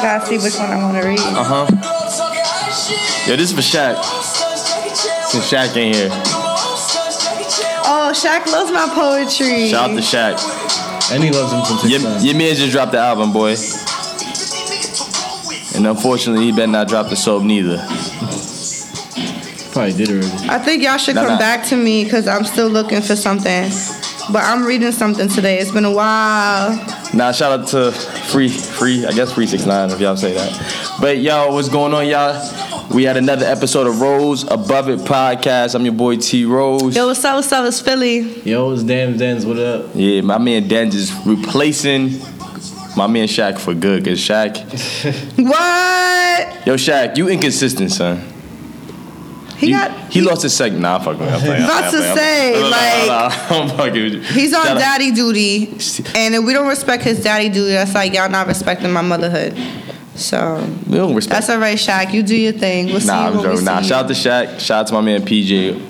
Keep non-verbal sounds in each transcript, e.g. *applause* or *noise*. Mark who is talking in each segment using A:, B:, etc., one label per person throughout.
A: Gotta see which one I want to read.
B: Uh huh. Yeah, this is for Shaq. Since Shaq ain't here.
A: Oh, Shaq loves my poetry.
B: Shout out to Shaq.
C: And he loves him from
B: Your,
C: six nine.
B: your man just dropped the album, boy. And unfortunately, he better not drop the soap neither.
C: Probably did already.
A: I think y'all should
B: Nah,
A: come
B: nah.
A: back to me because I'm still looking for something. But I'm reading something today. It's been a while.
B: Nah, shout out to Free, Free, I guess Free Six Nine if y'all say that. But yo, what's going on, y'all? We had another episode of Rose Above It podcast. I'm your boy T Rose.
A: Yo, what's up? What's up? It's Philly.
C: Yo, it's Dan Dens. What up?
B: Yeah, my man Dan just replacing my man Shaq for good. Cause Shaq, *laughs*
A: What?
B: yo Shaq, you inconsistent, son.
A: He
B: You-
A: got.
B: he lost his second. Nah, I'm fucking. with you. I'm playing,
A: About to
B: I'm
A: say,
B: no, no,
A: like-
B: no, no, I'm fucking with you.
A: He's on
B: Shout out-
A: daddy duty, and if we don't respect his daddy duty, that's like y'all not respecting my motherhood. So
B: We don't respect.
A: that's all right, Shaq. You do your thing. We'll see
B: Nah,
A: you
B: I'm joking. Nah, shout out to Shaq. Shout out to my man PJ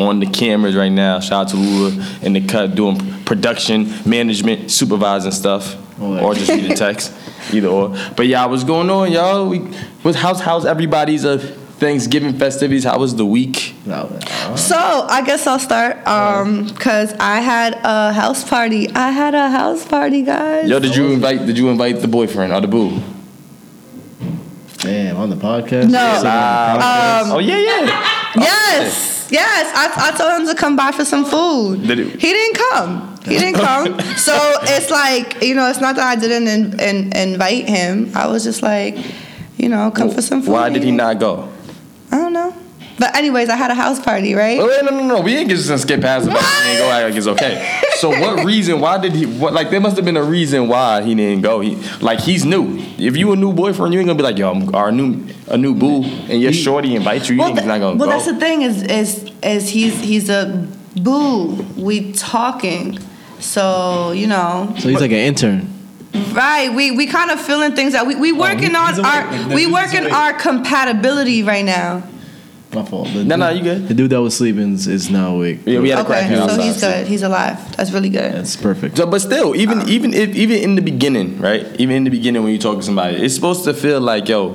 B: on the cameras right now. Shout out to Lula in the cut doing production, management, supervising stuff,
C: All that.
B: or just reading text, *laughs* either or. But yeah, what's going on, y'all? We, what, how's how's everybody's uh, Thanksgiving festivities? How was the week?
A: So I guess I'll start. Um, cause I had a house party. I had a house party, guys.
B: Yo, did you invite? Did you invite the boyfriend or the boo?
C: Damn, on the podcast.
A: No.
B: Live.
A: Um,
B: oh yeah, yeah. *laughs*
A: Yes, yes. I, I told him to come by for some food.
B: Did
A: he
B: he-
A: didn't come. He didn't come. *laughs* so it's like you know, it's not that I didn't in, in, invite him. I was just like, you know, come for some food.
B: Why did he not go?
A: I don't know. But anyways, I had a house party, right?
B: Oh, wait, no, no, no. We ain't just gonna skip past it. but He ain't go act like it's okay. So what *laughs* reason? Why did he? What like there must have been a reason why he didn't go. He like he's new. If you a new boyfriend, you ain't gonna be like yo, I'm our new a new boo, and your shorty invites you. You ain't
A: th-
B: not gonna
A: well
B: go.
A: that's the thing is is is he's he's a boo. We talking, so you know.
C: So he's like an intern.
A: Right, we we kind of feeling things out. We we working
C: he-
A: on our
C: Like,
A: we working our compatibility right now.
C: My fault. The
B: No,
C: dude-
B: no, you good.
C: The dude that was sleeping is, is now awake.
B: Yeah, we had a crack
A: Okay, so
B: outside.
A: he's good. He's alive. That's really good.
C: That's perfect.
B: So, but still, even even if even in the beginning, right? Even in the beginning, when you talk to somebody, it's supposed to feel like yo,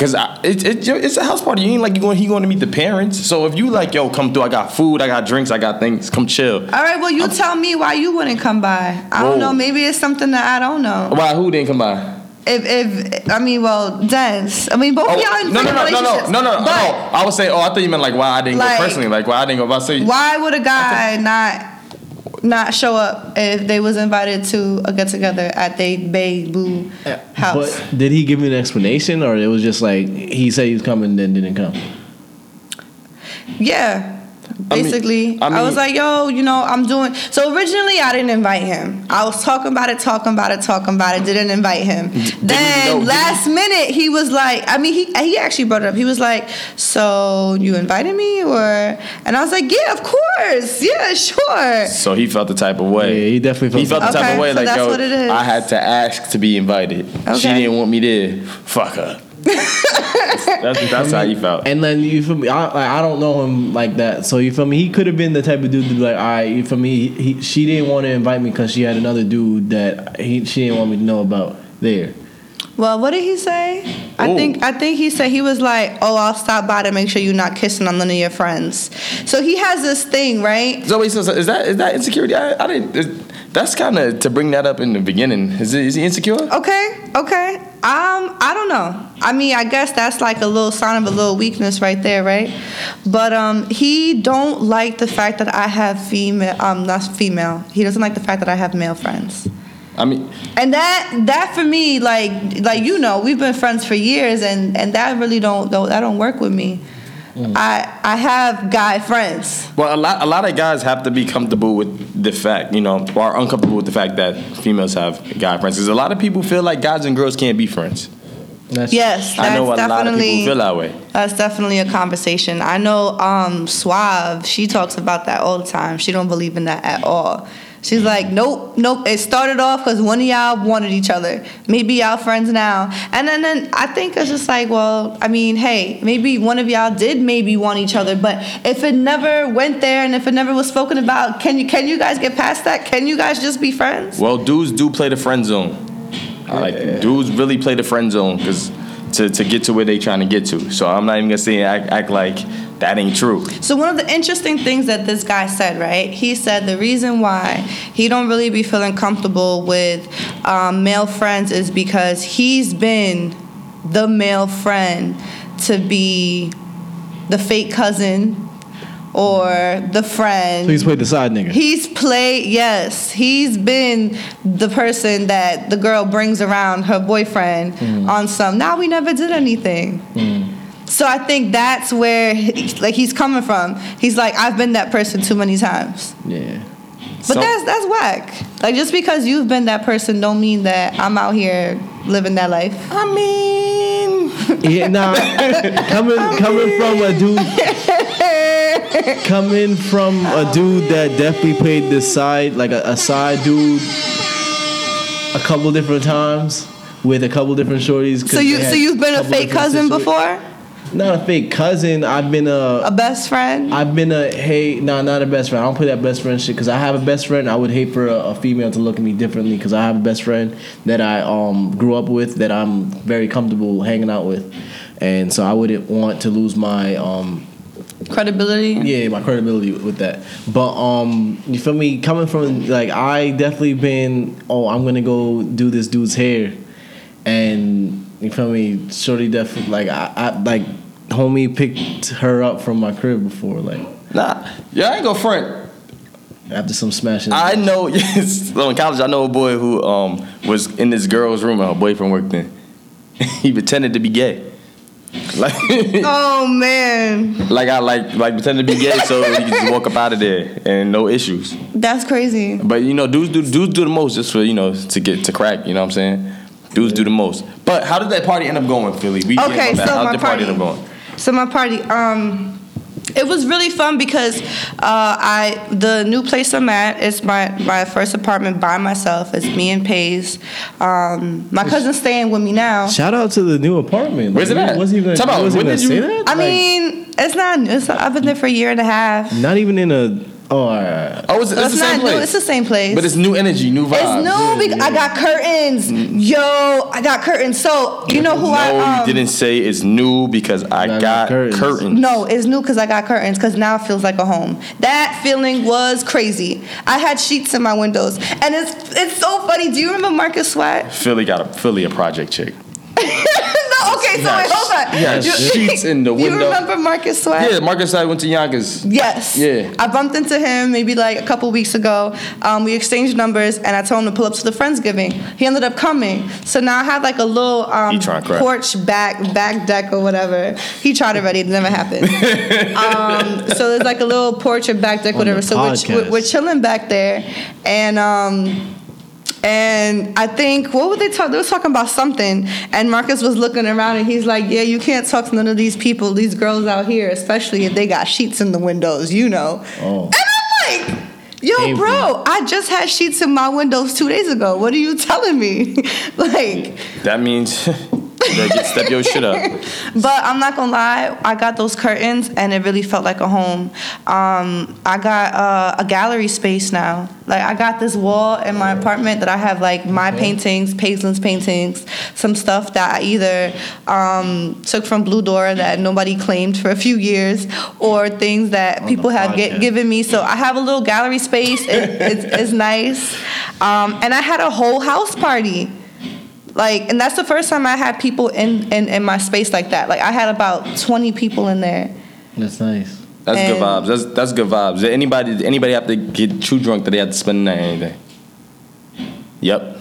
B: because it, it, it's a house party. You ain't like you going he going to meet the parents. So if you like yo, come through. I got food. I got drinks. I got things. Come chill.
A: All right, well you tell me why you wouldn't come by. I
B: Whoa.
A: don't know. Maybe it's something that I don't know.
B: Why? Who didn't come by?
A: If if I mean, well, dance. I mean, both
B: Oh,
A: of y'all in
B: no, no, no, no, no, no, no, no,
A: But.
B: I would say, oh, I thought you meant like why I didn't
A: Like,
B: go personally, like why I didn't go. If I say,
A: why would a guy not not show up if they was invited to a get together at they bay boo house?
C: But did he give you an explanation, or it was just like he said he was coming, then didn't come?
A: Yeah.
B: I mean-
A: Basically, I,
B: I
A: was like, yo, you know, I'm doing. So originally, I didn't invite him. I was talking about it, talking about it, talking about it. Didn't invite him. then
B: know-
A: last minute, he was like, I mean, he he actually brought it up. He was like, so you invited me, or? And I was like, yeah, of course, yeah, sure.
B: so he felt the type of way.
C: Yeah, he definitely
B: He
C: felt
B: felt the type
A: Okay,
B: of way,
A: so
B: like
A: that's
B: yo,
A: what it is.
B: I had to ask to be invited. She didn't want me there. Fuck her. That's that's how he felt.
C: And then you feel me? I like, I don't know him like that, so you feel me? He could have been the type of dude to be like, all right, you feel me? He, she didn't want to invite me because she had another dude that he she didn't want me to know about there.
A: Well, what did he say? I think I think he said he was like, "Oh, I'll stop by to make sure you're not kissing on none of your friends." So he has this thing, right?
B: So wait, so, so is that is that insecurity? I, I didn't. That's kind of to bring that up in the beginning. Is it, is he insecure?
A: Okay, okay. Um, I don't know. I mean, I guess that's like a little sign of a little weakness right there, right? But um, he don't like the fact that I have female. Um, not female. He doesn't like the fact that I have male friends.
B: I mean,
A: And that that for me, like like you know, we've been friends for years, and and that really don't don't that don't work with me. I I have guy friends.
B: well, a lot a lot of guys have to be comfortable with the fact, you know, or uncomfortable with the fact that females have guy friends. Because a lot of people feel like guys and girls can't be friends.
C: That's,
A: Yes, that's
B: I know a lot of people feel that way.
A: that's definitely a conversation. I know um Suave, she talks about that all the time. She don't believe in that at all. She's like, nope, nope. It started off because one of y'all wanted each other. Maybe y'all friends now. And then, then I think it's just like, well, I mean, hey, maybe one of y'all did maybe want each other, but if it never went there and if it never was spoken about, can you can you guys get past that? Can you guys just be friends?
B: Well, dudes do play the friend zone. Like
C: Yeah.
B: dudes really play the friend zone because to, to get to where they trying to get to. So I'm not even gonna say act, act like that ain't true.
A: So one of the interesting things that this guy said, right? He said the reason why he don't really be feeling comfortable with um, male friends is because he's been the male friend to be the fake cousin or the friend.
C: Please play the side nigga.
A: He's played, yes. He's been the person that the girl brings around her boyfriend
C: Mm.
A: on some. Now we never did anything. So I think that's where, like, he's coming from. He's like, I've been that person too many times.
C: yeah.
A: But
B: So-
A: that's that's whack. Like, just because you've been that person, don't mean that I'm out here living that life.
B: I mean,
C: Yeah, nah. *laughs* *laughs* coming coming from a dude *laughs* coming from a dude that definitely played this side, like a, a side dude a couple different times with a couple different shorties.
A: So you so you've been a
C: couple
A: fake cousin before,
C: Not a fake cousin. I've been a
A: a best friend.
C: I've been a hey, nah, not a best friend. I don't play that best friend shit because I have a best friend. I would hate for a, a female to look at me differently because I have a best friend that I um grew up with that I'm very comfortable hanging out with, and so I wouldn't want to lose my um
A: Credibility.
C: yeah my credibility with that. But um you feel me? Coming from like I definitely been oh I'm gonna go do this dude's hair, and you feel me? Shorty definitely like I, I like homie picked her up from my crib before like
B: nah, yeah, I ain't go front.
C: after some smashing.
B: I know. *laughs* Yes, so in college, I know a boy who um was in this girl's room and her boyfriend worked in. *laughs* he pretended to be gay. Like, *laughs*
A: Oh man,
B: like I like like pretend to be gay so you could just walk up out of there and no issues.
A: that's crazy.
B: But you know, dudes do dudes do the most just for you know to get to crack. You know what I'm saying? Dudes do the most. But how did that party end up going, Philly? We
A: Okay,
B: getting on that.
A: so my
B: party
A: party.
B: end up going?
A: So my party, um, it was really fun because uh, I the new place I'm at is my my first apartment by myself. It's me and Paige. Um, my cousin's staying with me now.
C: Shout out to the new apartment.
B: Where's it at?
C: Wasn't even
B: Talk about,
C: wasn't
B: when did you-
C: say that.
A: I
C: Like,
A: mean, it's not. It's, I've been there for a year and a half.
C: not even in a. Oh, all right.
B: Oh, it's, it's,
A: So
B: the same
A: not new.
B: place.
A: It's the same place.
B: But it's new energy, new vibes.
A: It's new because I got curtains. Yo, I got curtains. So you know who
B: no,
A: I um,
B: you didn't say it's new because I
C: Got
B: got
C: curtains.
B: curtains.
A: No, it's new because I got curtains. Because now it feels like a home. That feeling was crazy. I had sheets in my windows, and it's it's so funny. Do you remember Marcus Sweat?
B: Philly got a Philly a project chick. *laughs*
A: no, okay. So
B: Yeah,
A: wait, hold on.
B: yeah,
A: You-
B: sheets in the window. *laughs*
A: You
B: window.
A: remember Marcus Sweat?
B: Yeah, Marcus I went to Yonkers.
A: Yes.
B: Yeah.
A: I bumped into him maybe like a couple weeks ago. Um, we exchanged numbers, and I told him to pull up to the Friendsgiving. He ended up coming. So now I have like a little um,
B: He trying to crack.
A: porch back back deck or whatever. He tried already. It never happened. *laughs* um, so there's like a little porch or back deck,
C: On
A: whatever. So we're, we're, we're chilling back there, and. And I think what were they talking? They were talking about something, and Marcus was looking around, and he's like, "Yeah, you can't talk to none of these people, these girls out here, especially if they got sheets in the windows, you know."
C: Oh.
A: And I'm like, "Yo,
C: Painful.
A: bro, I just had sheets in my windows two days ago. What are you telling me?" *laughs* like,
B: That means *laughs* step your shit up. *laughs*
A: but I'm not gonna lie, I got those curtains, and it really felt like a home. Um, I got uh, a gallery space now. Like I got this wall in my apartment that I have like my paintings, Paislin's paintings, some stuff that I either um, took from Blue Door that nobody claimed for a few years, or things that
C: On
A: people have given me. So I have a little gallery space. It, it's, it's nice, um, and I had a whole house party. Like, and that's the first time I had people in, in, in my space like that. Like, I had about 20 people in there.
C: That's nice.
B: That's good vibes. That's that's good vibes. Did anybody did anybody have to get too drunk that they had to spend the night or anything? Yep.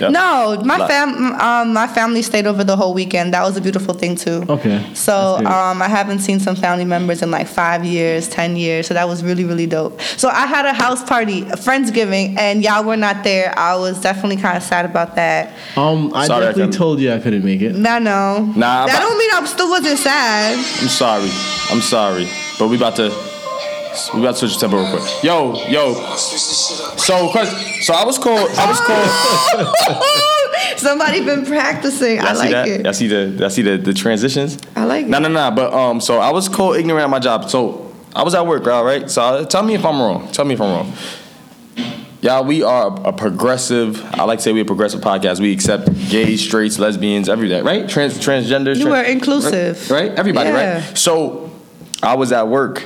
B: Yep.
A: No, my fam, um, my family stayed over the whole weekend. That was a beautiful thing too.
C: Okay.
A: So um, I haven't seen some family members in like five years, ten years. So that was really, really dope. So I had a house party, a friendsgiving, and y'all were not there. I was definitely kind of sad about that.
C: Um, I
B: Sorry, I
C: definitely
B: couldn't-
C: told you I couldn't make it.
A: I no.
B: Nah,
A: that
B: but-
A: don't mean I still wasn't sad.
B: I'm sorry. I'm sorry. But we about to we about to switch the tempo real quick. Yo, yo. So, so I was called. I was called. *laughs*
A: Somebody been practicing. I
B: Y'all
A: like
B: that?
A: it.
B: Y'all see the y'all see the, the transitions?
A: I like it.
B: No, no, no. But um, so I was called ignorant at my job. So I was at work, all right. So uh, tell me if I'm wrong. Tell me if I'm wrong. Y'all, we are a progressive. I like to say we're a progressive podcast. We accept gays, straights, lesbians, every day, right? Trans, transgender.
A: You
B: trans-
A: are inclusive.
B: right? right? Everybody,
A: Yeah.
B: right? So, I was at work,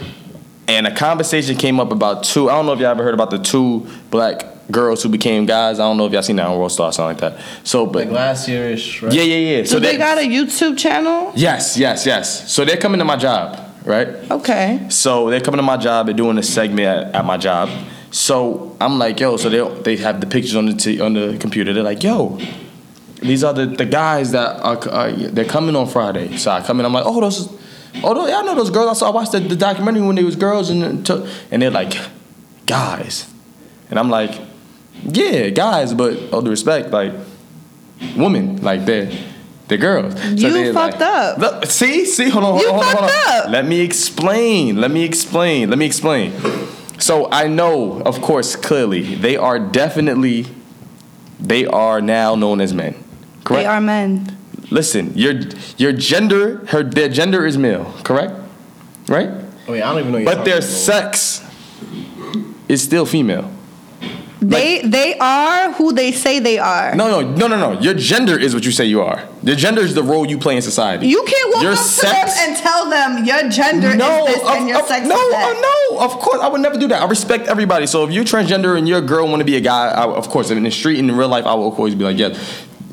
B: and a conversation came up about two. I don't know if y'all ever heard about the two black girls who became guys. I don't know if y'all seen that on World Star, or something like that. So, but
C: Like last year-ish, right?
B: yeah, yeah, yeah.
A: So they got a YouTube channel?
B: yes, yes, yes. So they're coming to my job, right?
A: Okay.
B: So they're coming to my job. They're doing a segment at, at my job. So I'm like, yo. So they they have the pictures on the t- on the computer. They're like, yo, these are the, the guys that are, are they're coming on Friday. So I come in. I'm like, oh, those. Oh, those- yeah, I know those girls. I saw. I watched the, the documentary when they was girls, and and they're like, guys, and I'm like, yeah, guys, but oh, all due respect, like, women, like they're they're girls.
A: You
B: they're
A: fucked up.
B: Look, see, see, hold on, hold
A: You
B: on, hold on, hold on.
A: up.
B: Let me explain. Let me explain. Let me explain. So I know, of course, clearly, they are definitely, they are now known as men. Correct.
A: They are men.
B: Listen, your your gender, her their gender is male. Correct. Right.
C: Oh yeah, I don't even know. You're
B: But their
C: talking
B: sex is still female.
A: They they are who they say they are.
B: No, no, no, no, no. Your gender is what you say you are. Your gender is the role you play in society.
A: You can't walk
B: Your
A: up
B: sex-
A: to them and tell them your gender
B: no,
A: is this
B: of-
A: and your
B: of-
A: sex
B: no,
A: is that.
B: uh, no. Of course, I would never do that. I respect everybody. So if you're transgender and your girl want to be a guy, I, of course, in the street and in real life, I will always be like, yes,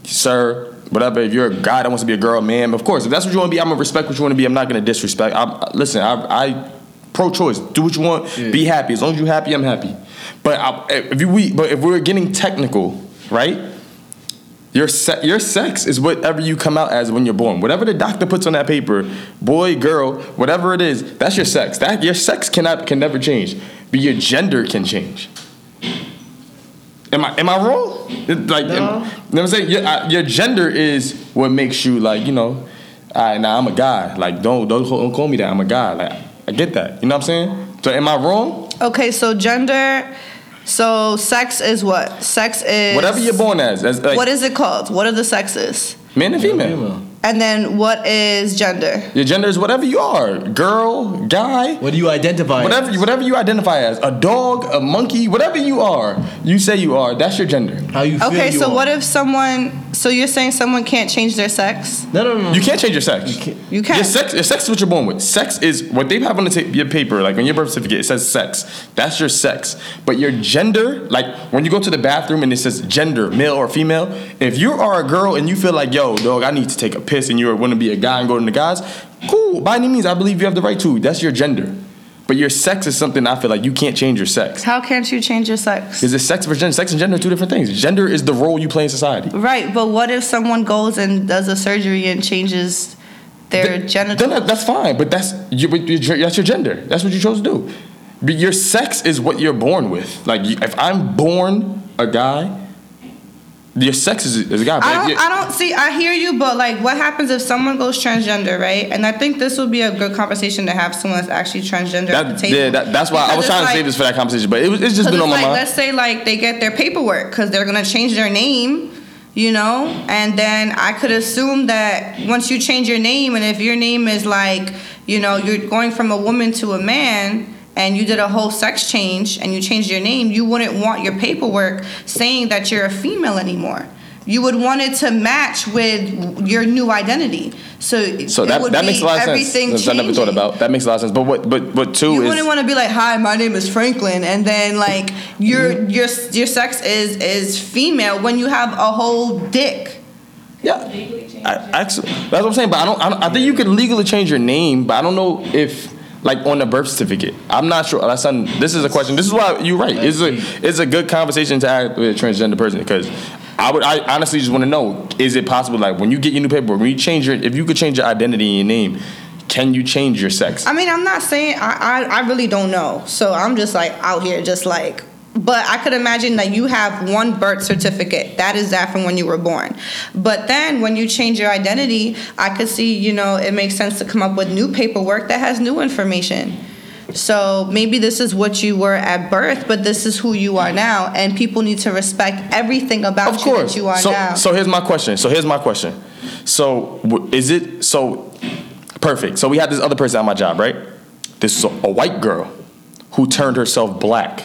B: sir, whatever. If you're a guy that wants to be a girl, man, of course, if that's what you want to be, I'm gonna respect what you want to be. I'm not gonna disrespect. I, listen, I, I pro-choice. Do what you want. Be happy. As long as you're happy, I'm happy. But I, if you, we, but if we're getting technical, right? Your se- your sex is whatever you come out as when you're born. Whatever the doctor puts on that paper, boy, girl, whatever it is, that's your sex. That your sex cannot can never change, but your gender can change. Am I am I wrong? It- like, am- you know what I'm saying? Your, uh, your gender is what makes you like you know. All right, now I'm a guy. Like, don't don't call, don't call me that. I'm a guy. Like, I get that. You know what I'm saying? So, am I wrong?
A: Okay, so gender. So sex is what? Sex is
B: Whatever you're born as, as like,
A: what is it called? What are the sexes?
B: man and
C: about.
B: female.
C: Female.
A: And then what is gender?
B: Your gender is whatever you are, girl, guy.
C: What do you identify?
B: Whatever,
C: as?
B: whatever you identify as, a dog, a monkey, whatever you are, you say you are. That's your gender.
C: How you feel?
A: Okay,
C: you
A: so
C: are.
A: what if someone? So you're saying someone can't change their sex?
C: No, no, no.
B: You can't change your sex.
C: You can't.
A: You can.
B: Your sex, your sex is what you're born with. Sex is what they have on the ta- your paper, like on your birth certificate. It says sex. That's your sex. But your gender, like when you go to the bathroom and it says gender, male or female. If you are a girl and you feel like, yo, dog, I need to take a piss, and you are want to be a guy and go to the guys, cool. By any means, I believe you have the right to. That's your gender. But your sex is something I feel like you can't change your sex.
A: How can't you change your sex?
B: Is it sex versus gender? Sex and gender are two different things. Gender is the role you play in society.
A: Right, but what if someone goes and does a surgery and changes their
B: Th-
A: genitals?
B: Then that- that's fine, but that's your- that's your gender. That's what you chose to do. But your sex is what you're born with. Like if I'm born a guy, your sex is, is a guy.
A: I don't, I don't see. I hear you, but like, what happens if someone goes transgender, right? And I think this would be a good conversation to have someone that's actually transgender at the table.
B: yeah, that, that's why I was trying to
A: like-
B: save this for that conversation, but it was, it's just been
A: it's
B: on my
A: like,
B: mind.
A: let's say like they get their paperwork because they're gonna change their name, you know, and then I could assume that once you change your name, and if your name is like, you know, you're going from a woman to a man. And you did a whole sex change and you changed your name, you wouldn't want your paperwork saying that you're a female anymore. You would want it to match with your new identity. So,
B: So
A: it
B: that,
A: would
B: that makes
A: be
B: a lot of sense.
A: everything
B: That's I never thought about. That makes a lot of sense. But what but but two
A: You
B: is
A: wouldn't want to be like, "Hi, my name is Franklin," and then like your
B: Mm-hmm.
A: your your sex is is female when you have a whole dick.
B: Yeah, I, actually, that's what I'm saying. But I don't, I don't. I think you could legally change your name, but I don't know if like on the birth certificate. I'm not sure. That's not, this is a question. This is why you're right. It's a it's a good conversation to have with a transgender person because I would I honestly just want to know is it possible like when you get your new paperwork when you change your if you could change your identity and your name. Can you change your sex?
A: I mean, I'm not saying I, I I really don't know, so I'm just like out here just like. But I could imagine that you have one birth certificate. That is that from when you were born. But then when you change your identity, I could see, you know, it makes sense to come up with new paperwork that has new information. So maybe this is what you were at birth, but this is who you are now, and people need to respect everything about
B: Of
A: you
B: course.
A: that you are
B: so,
A: now.
B: so here's my question. So here's my question. So is it so perfect? So we had this other person at my job, right? This is a, a white girl who turned herself black.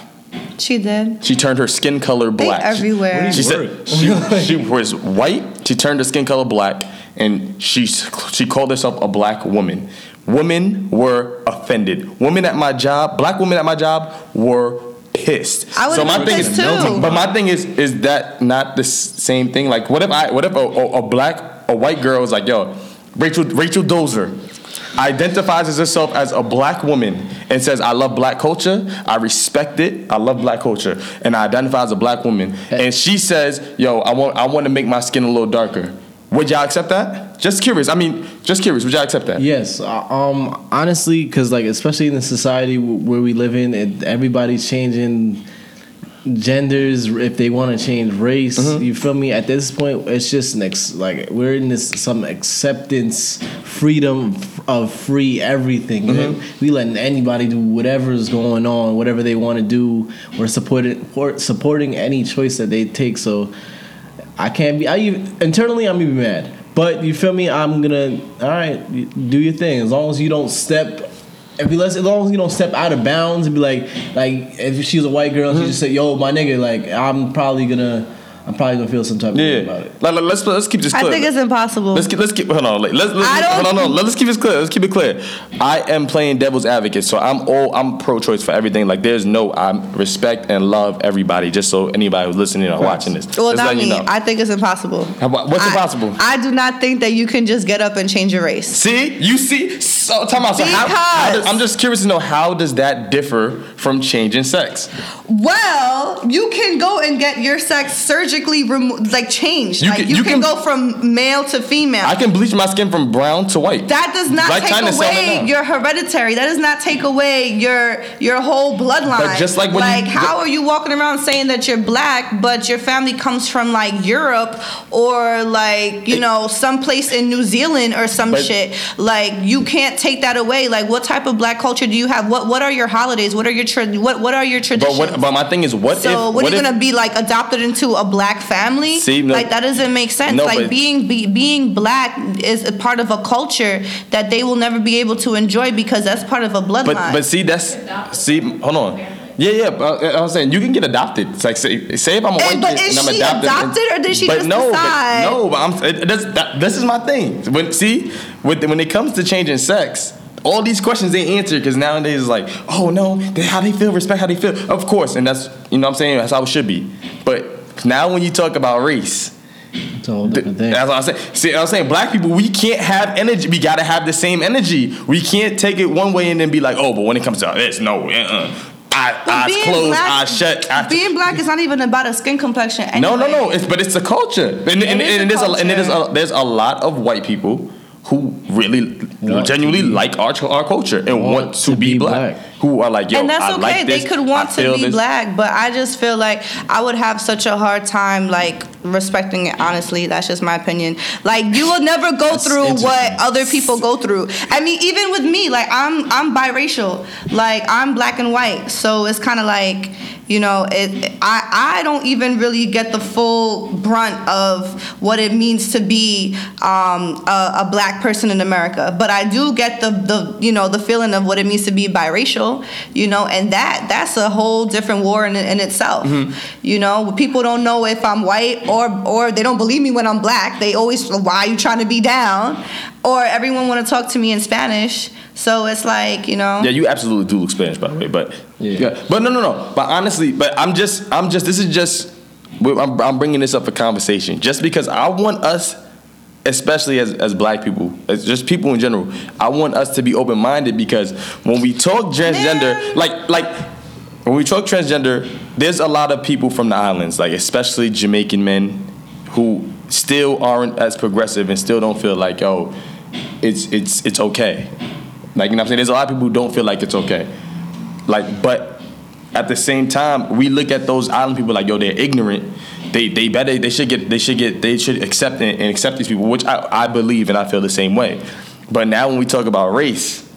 A: She did.
B: She turned her skin color
A: They
B: black.
A: everywhere.
B: She
C: Work.
B: said she, she was white. She turned her skin color black, and she she called herself a black woman. Women were offended. Women at my job, black women at my job, were pissed.
A: I would've been pissed too.
B: but my thing is, is that not the same thing? Like, what if I, what if a, a, a black, a white girl is like, yo, Rachel, Rachel Dozer identifies as herself as a black woman and says, I love black culture, I respect it, I love black culture, and I identify as a black woman. And she says, yo, I want, I want to make my skin a little darker. Would y'all accept that? Just curious. I mean, just curious. Would y'all accept that?
C: Yes, uh, um, honestly, because like especially in the society where we live in, everybody's changing genders if they want to change race.
B: Mm-hmm.
C: You feel me? At this point, it's just an ex- like we're in this some acceptance, freedom of free everything.
B: Mm-hmm.
C: We letting anybody do whatever's going on, whatever they want to do. We're supporting support- supporting any choice that they take. So I can't be. I even, internally, I'm even mad. But you feel me? I'm gonna. All right, do your thing. As long as you don't step. If you let, as long as you don't step out of bounds and be like, like if she's a white girl,
B: Mm-hmm.
C: she just say, "Yo, my nigga," like I'm probably gonna, I'm probably gonna feel some type of way about it.
B: Like, like, let's let's keep this
A: I think it's impossible.
B: Let's keep, let's keep hold on. Like, let's let's
A: I don't-
B: hold on, no, Let's keep this clear. Let's keep it clear. I am playing devil's advocate, so I'm all I'm pro-choice for everything. Like, there's no I respect and love everybody. Just so anybody who's listening or watching this,
A: well,
B: just
A: not me.
B: you know.
A: I think it's impossible.
B: How about- what's
A: I-
B: impossible?
A: I do not think that you can just get up and change your race.
B: See, you see. So, time out. So how, how
A: Because-
B: does, I'm just curious to know how does that differ from changing sex?
A: Well, you can go and get your sex surgically removed, like changed.
B: You
A: like
B: can-
A: you,
B: you
A: can,
B: can-
A: go from male to female.
B: I can bleach my skin from brown to white.
A: that does not
B: Like
A: take away your hereditary. That does not take away your your whole bloodline.
B: But just like when
A: like
B: you-
A: how are you walking around saying that you're black, but your family comes from like Europe or like you
B: It-
A: know someplace in New Zealand or some
B: But-
A: shit? Like you can't take that away. Like what type of black culture do you have? What what are your holidays? What are your tra- what what are your
B: but
A: traditions?
B: what? But my thing is, what
A: So
B: if?
A: what, are you
B: if-
A: gonna be like adopted into a black family?
B: See, no-
A: like that doesn't make sense.
B: No,
A: like being be, being black is a part of a culture that they will never be able to enjoy because that's part of a bloodline.
B: But but see that's see hold on. Yeah, yeah. But uh, I was saying you can get adopted. It's like say, say if I'm a white
A: And-
B: kid and I'm
A: she
B: adopted,
A: adopted or did she
B: but
A: just
B: no,
A: decide?
B: But, no, but I'm. It, that, this is my thing. When see with when it comes to changing sex. All these questions they answer because nowadays it's like, oh no, they, how they feel, respect how they feel. Of course, and that's you know what I'm saying that's how it should be. But now when you talk about race,
C: It's a whole different thing.
B: that's what I'm saying. See, I'm saying black people, we can't have energy. We gotta have the same energy. We can't take it one way and then be like, oh, but when it comes to this, no, uh-uh. I, eyes
A: being
B: closed,
A: black-
B: eyes shut. I-
A: being black is not even about a skin complexion.
B: no, no, no. It's but it's a culture, and, and, and,
A: is a
B: there's a, and there's a, there's a lot of white people who really
C: Want
B: genuinely like our our culture and want,
C: Want
B: to,
C: to
B: be,
C: be
B: black.
C: black.
B: Who are like, yo,
A: and that's
B: I
A: okay.
B: like
A: they could want to be
B: this.
A: black, but I just feel like I would have such a hard time like respecting it. Honestly, that's just my opinion. Like you will never go through what other people go through. I mean, even with me, like I'm I'm biracial. Like I'm black and white, so it's kind of like you know it. I I don't even really get the full brunt of what it means to be um, a, a black person in America, but I do get the the you know the feeling of what it means to be biracial. You know, and that that's a whole different war in, in itself. You know, people don't know if I'm white or or they don't believe me when I'm black. They always why are you trying to be down? Or everyone want to talk to me in Spanish. So it's like you know.
B: Yeah, you absolutely do look Spanish, by the way. But
C: Yeah.
B: yeah. but no, no, no. But honestly, but I'm just, I'm just. This is just. I'm, I'm bringing this up for conversation, just because I want us, especially as as Black people, as just people in general, I want us to be open minded because when we talk transgender,
A: Man.
B: like like. When we talk transgender, there's a lot of people from the islands, like especially Jamaican men, who still aren't as progressive and still don't feel like, oh, it's it's it's okay. Like you know what I'm saying? There's a lot of people who don't feel like it's okay. Like, but at the same time, we look at those island people like, yo, they're ignorant. They they better they should get they should get they should accept and, and accept these people, which I, I believe and I feel the same way. But now when we talk about race,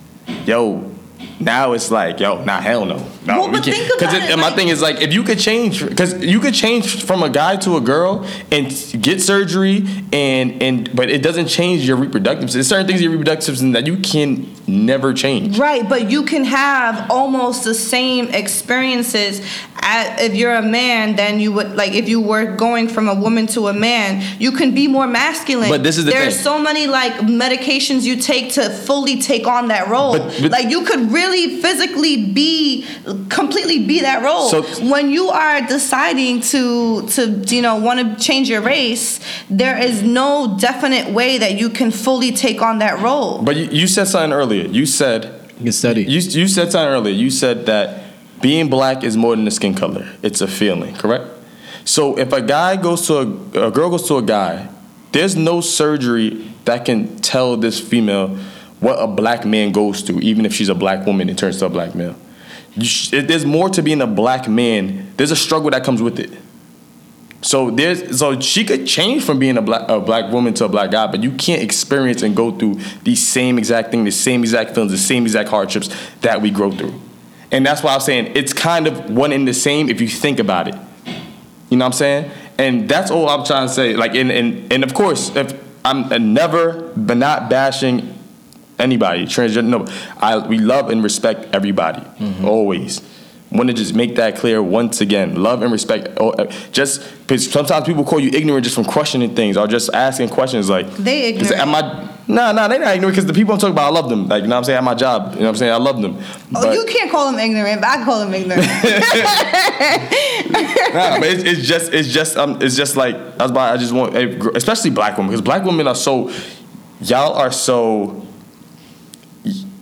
B: yo, now it's like, yo, nah, hell no. No,
A: Well,
B: we can't.
A: think about
B: it,
A: it,
B: and my thing is like, if you could change, because you could change from a guy to a girl and get surgery, and and but it doesn't change your reproductive. There's certain things in your reproductive system that you can never change.
A: Right, but you can have almost the same experiences at, if you're a man, then you would like if you were going from a woman to a man, you can be more masculine.
B: But this is the
A: there's
B: thing.
A: so many like medications you take to fully take on that role.
B: But- but-
A: like you could really physically be completely be that role.
B: So-
A: when you are deciding to to you know want to change your race, there is no definite way that you can fully take on that role.
B: But you, you said something earlier. You said
C: You can study.
B: you you said something earlier. You said that being black is more than a skin color. It's a feeling, correct? So if a guy goes to a, a girl goes to a guy, there's no surgery that can tell this female what a black man goes through, even if she's a black woman and turns to a black male. Sh- there's more to being a black man. There's a struggle that comes with it. So there's so she could change from being a black a black woman to a black guy, but you can't experience and go through the same exact thing, the same exact feelings, the same exact hardships that we grow through. And that's why I'm saying it's kind of one and the same if you think about it. You know what I'm saying? And that's all I'm trying to say. Like and and, and of course, if I'm uh, never but not bashing anybody, transgender. No, I we love and respect everybody always. Want to just make that clear once again. Love and respect. oh, uh, Just sometimes people call you ignorant just from questioning things or just asking questions like
A: They ignorant.
B: Am I? Nah, nah, they not ignorant because the people I'm talking about, I love them. Like you know what I'm saying, at my job. You know what I'm saying, I love them.
A: Oh,
B: But-
A: you can't call them ignorant, but I call them ignorant. *laughs* *laughs*
B: Nah, but it's, it's just it's just um it's just like that's why I just want eh, especially black women because black women are so y'all are so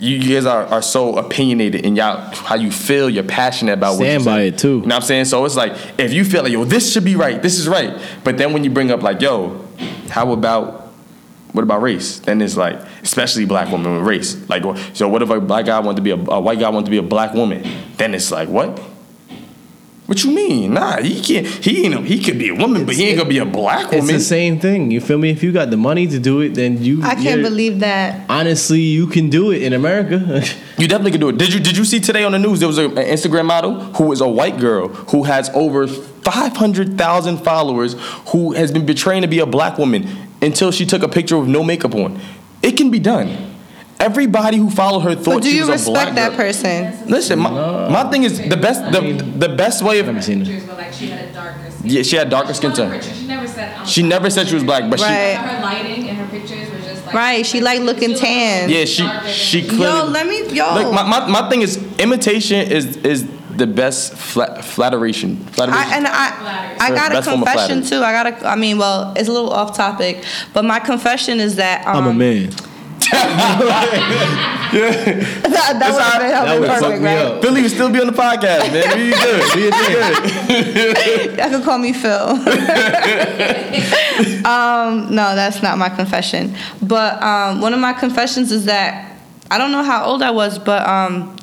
B: you guys are, are so opinionated in y'all how you feel you're passionate about what you
C: stand
B: you
C: by
B: say.
C: it, too.
B: You know what I'm saying? So it's like if you feel like yo this should be right this is right but then when you bring up like yo how about what about race? Then it's like, especially black women with race. Like, so what if a black guy wanted to be a, a white guy wanted to be a black woman? Then it's like, what? What you mean? Nah, he can't. He ain't. He could be a woman, but he ain't gonna be a black woman.
C: It's
B: woman.
C: the same thing. You feel me? If you got the money to do it, then you.
A: I can't believe that.
C: Honestly, you can do it in America. *laughs*
B: You definitely can do it. Did you Did you see today on the news? There was a, an Instagram model who is a white girl who has over five hundred thousand followers who has been betraying to be a black woman until she took a picture with no makeup on. It can be done. Everybody who followed her thought
A: But do
B: she
A: you
B: was a black
A: respect that
B: girl.
A: person?
B: Listen, my, my thing is the best. The, the best way of
C: Never seen it.
D: pictures where like she had a darker skin.
B: Yeah, she had darker skin tone.
D: she never said. I'm
B: She never said she was black, but
A: Right.
D: Her lighting and her pictures were just like.
A: Right, she like looking
D: looked
A: tan.
B: she yeah she she
D: than-
B: clearly.
A: Yo, let me yo.
B: Look, my, my, my thing is imitation is is the best flat, flatteration. flatteration.
A: I, and I, I got a
B: Best form of
A: confession
B: flattery.
A: too. I got a. I mean, well, it's a little off topic, but my confession is that um,
C: I'm a man. *laughs*
A: that, that would have been,
C: That would fuck
A: perfect, right?
C: up.
B: Philly would still be on the podcast, man. We good. We good. *laughs*
A: Y'all can call me Phil. *laughs* um, no, that's not my confession. But um, one of my confessions is that I don't know how old I was, but um,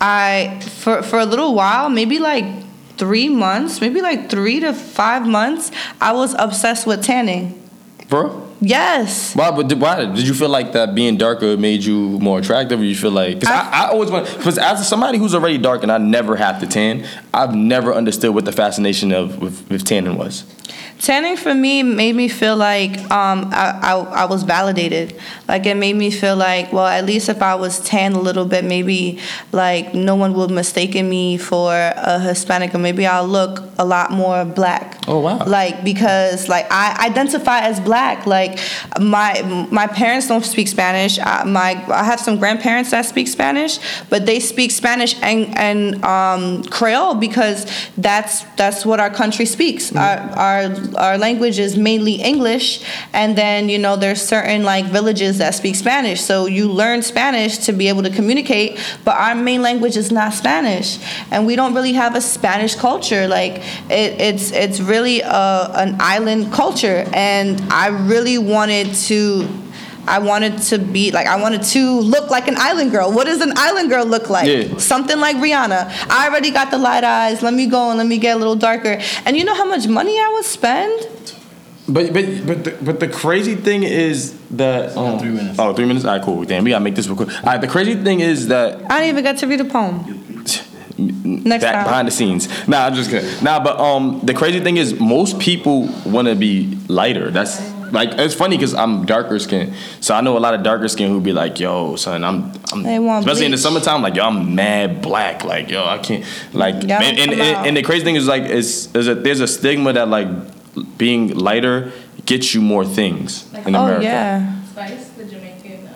A: I for for a little while, maybe like three months, maybe like three to five months, I was obsessed with tanning.
B: Bro,
A: Yes.
B: why? But did, why did you feel like that being darker made you more attractive, or you feel like? Because I, I always want. Because as somebody who's already dark and I never have to tan, I've never understood what the fascination of with, with tanning was.
A: Tanning for me made me feel like um, I, I, I was validated. Like it made me feel like, well, at least if I was tan a little bit, maybe like no one would mistaken me for a Hispanic, or maybe I'll look a lot more black.
B: Oh, wow.
A: Like because like I identify as black. Like my my parents don't speak Spanish. I, my I have some grandparents that speak Spanish, but they speak Spanish and and um, Creole because that's that's what our country speaks. Our our our language is mainly English, and then you know there's certain like villages that speak Spanish. So you learn Spanish to be able to communicate, but our main language is not Spanish, and we don't really have a Spanish culture. Like it, it's it's really a, an island culture, and I really wanted to. I wanted to be like I wanted to look like an island girl. What does an island girl look like?
B: Yeah.
A: Something like Rihanna. I already got the light eyes. Let me go and let me get a little darker. And you know how much money I would spend?
B: But but but the, but the crazy thing is that um,
C: three minutes.
B: Oh, three minutes. All right, cool. Damn, we gotta make this real quick. All right, the crazy thing is that
A: I didn't even get to read a poem. Next
B: that
A: time.
B: behind the scenes. Nah, I'm just kidding. Nah, but um, the crazy thing is most people want to be lighter. That's like it's funny because I'm darker skin, so I know a lot of darker skin who be like, "Yo, son, I'm, I'm
A: They want
B: especially in the summertime, like yo, I'm mad black, like yo, I can't, like,
A: Y'all
B: and, and, and, and the crazy thing is like, is there's a there's a stigma that like being lighter gets you more things in
A: Oh
B: America.
A: yeah.
D: Spice, the Jamaican.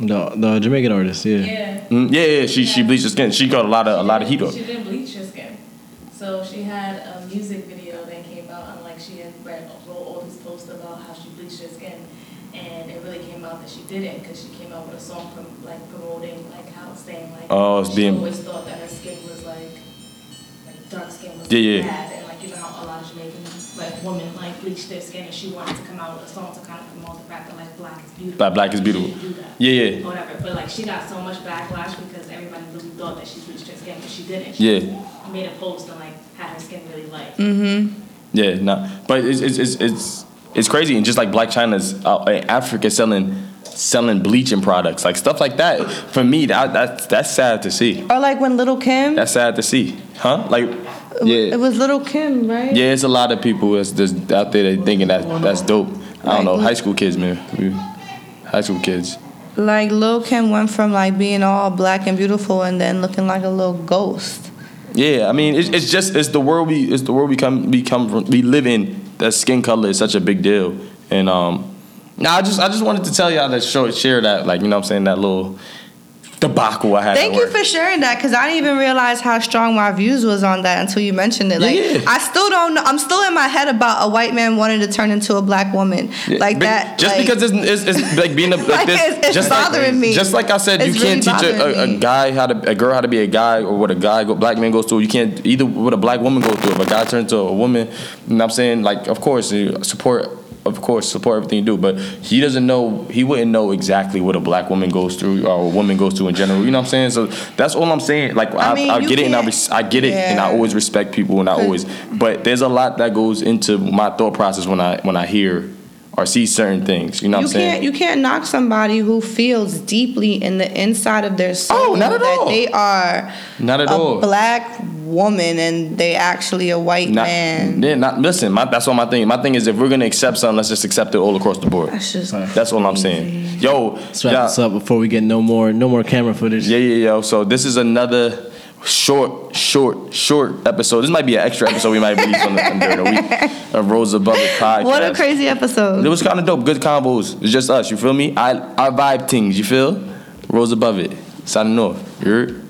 D: Um,
C: The the Jamaican artist, yeah.
D: yeah.
B: Mm, yeah, yeah, she she bleached her skin. She got a lot of a lot of heat.
D: She didn't bleach her skin. So she had a music video that came out, and like she had read, wrote all these posts about how she bleached her skin, and it really came out that she didn't, because she came out with a song from like promoting like how saying like
B: Oh, it's
D: she
B: being-
D: always thought that her skin was like like dark skin was
B: Yeah, yeah.
D: bad, and like you know how a lot of Jamaican like women like bleach their skin, and she wanted to come out with a song to kind of promote the fact that like black is beautiful.
B: Black- black is
D: She
B: beautiful.
D: didn't do that
B: Yeah, yeah.
D: or whatever. But like she got so much backlash because everybody really thought that she bleached her skin, but she didn't. She
B: Yeah.
D: just made a post and like had her skin really light. Mhm.
B: Yeah, no, but it's it's it's it's, it's crazy, and just like Blac Chyna's uh, in Africa selling selling bleaching products, like stuff like that. For me, that that's that's sad to see.
A: Or like when Lil Kim.
B: That's sad to see, huh? Like, Yeah.
A: It was Lil Kim, right?
B: yeah. It's a lot of people that's just out there that thinking that that's dope. I don't know, high school kids, man. We- High school kids.
A: Like Lil Kim went from like being all black and beautiful and then looking like a little ghost.
B: Yeah, I mean, it's, it's just it's the world we it's the world we come we come from we live in. That skin color is such a big deal, and um, nah, I just I just wanted to tell y'all that show share that like you know what I'm saying that little debacle I had.
A: Thank you for sharing that because I didn't even realize how strong my views was on that until you mentioned it. Like
B: Yeah.
A: I still don't know. I'm still in my head about a white man wanting to turn into a black woman.
B: Yeah,
A: like that.
B: Just
A: like-
B: because it's, it's, it's like being a like, *laughs*
A: Like,
B: this,
A: it's- it's
B: just
A: bothering
B: like,
A: me.
B: Just like I said, you can't
A: really
B: teach a, a, a guy how to a girl how to be a guy or what a guy go, black man goes through. You can't either what a black woman goes through. If a guy turns to a woman, you know what I'm saying like of course you support. Of course, support everything you do, but he doesn't know. He wouldn't know exactly what a black woman goes through or a woman goes through in general. You know what I'm saying? So that's all I'm saying. Like I,
A: I mean,
B: I get it, and I, res- I get it, and I always respect people, and I always. But there's a lot that goes into my thought process when I when I hear or see certain things. You know
A: you
B: what I'm saying?
A: can't you can't knock somebody who feels deeply in the inside of their soul
B: Oh, not at
A: that
B: all.
A: they are
B: Not at all.
A: black woman and they actually a white
B: Not,
A: man.
B: yeah, not listen. My, that's what my thing. My thing is, if we're gonna accept something, let's just accept it all across the board.
A: That's just
B: That's all I'm saying. Yo,
C: Let's wrap this up before we get no more no more camera footage.
B: yeah, yeah, yo. So this is another short, short, short episode. This might be an extra episode we might release on the, on during the week of Rose Above It podcast.
A: what a crazy episode.
B: It was kind of dope. Good combos. It's just us. You feel me? I I vibe things. You feel? Rose above it. Signing off. You heard?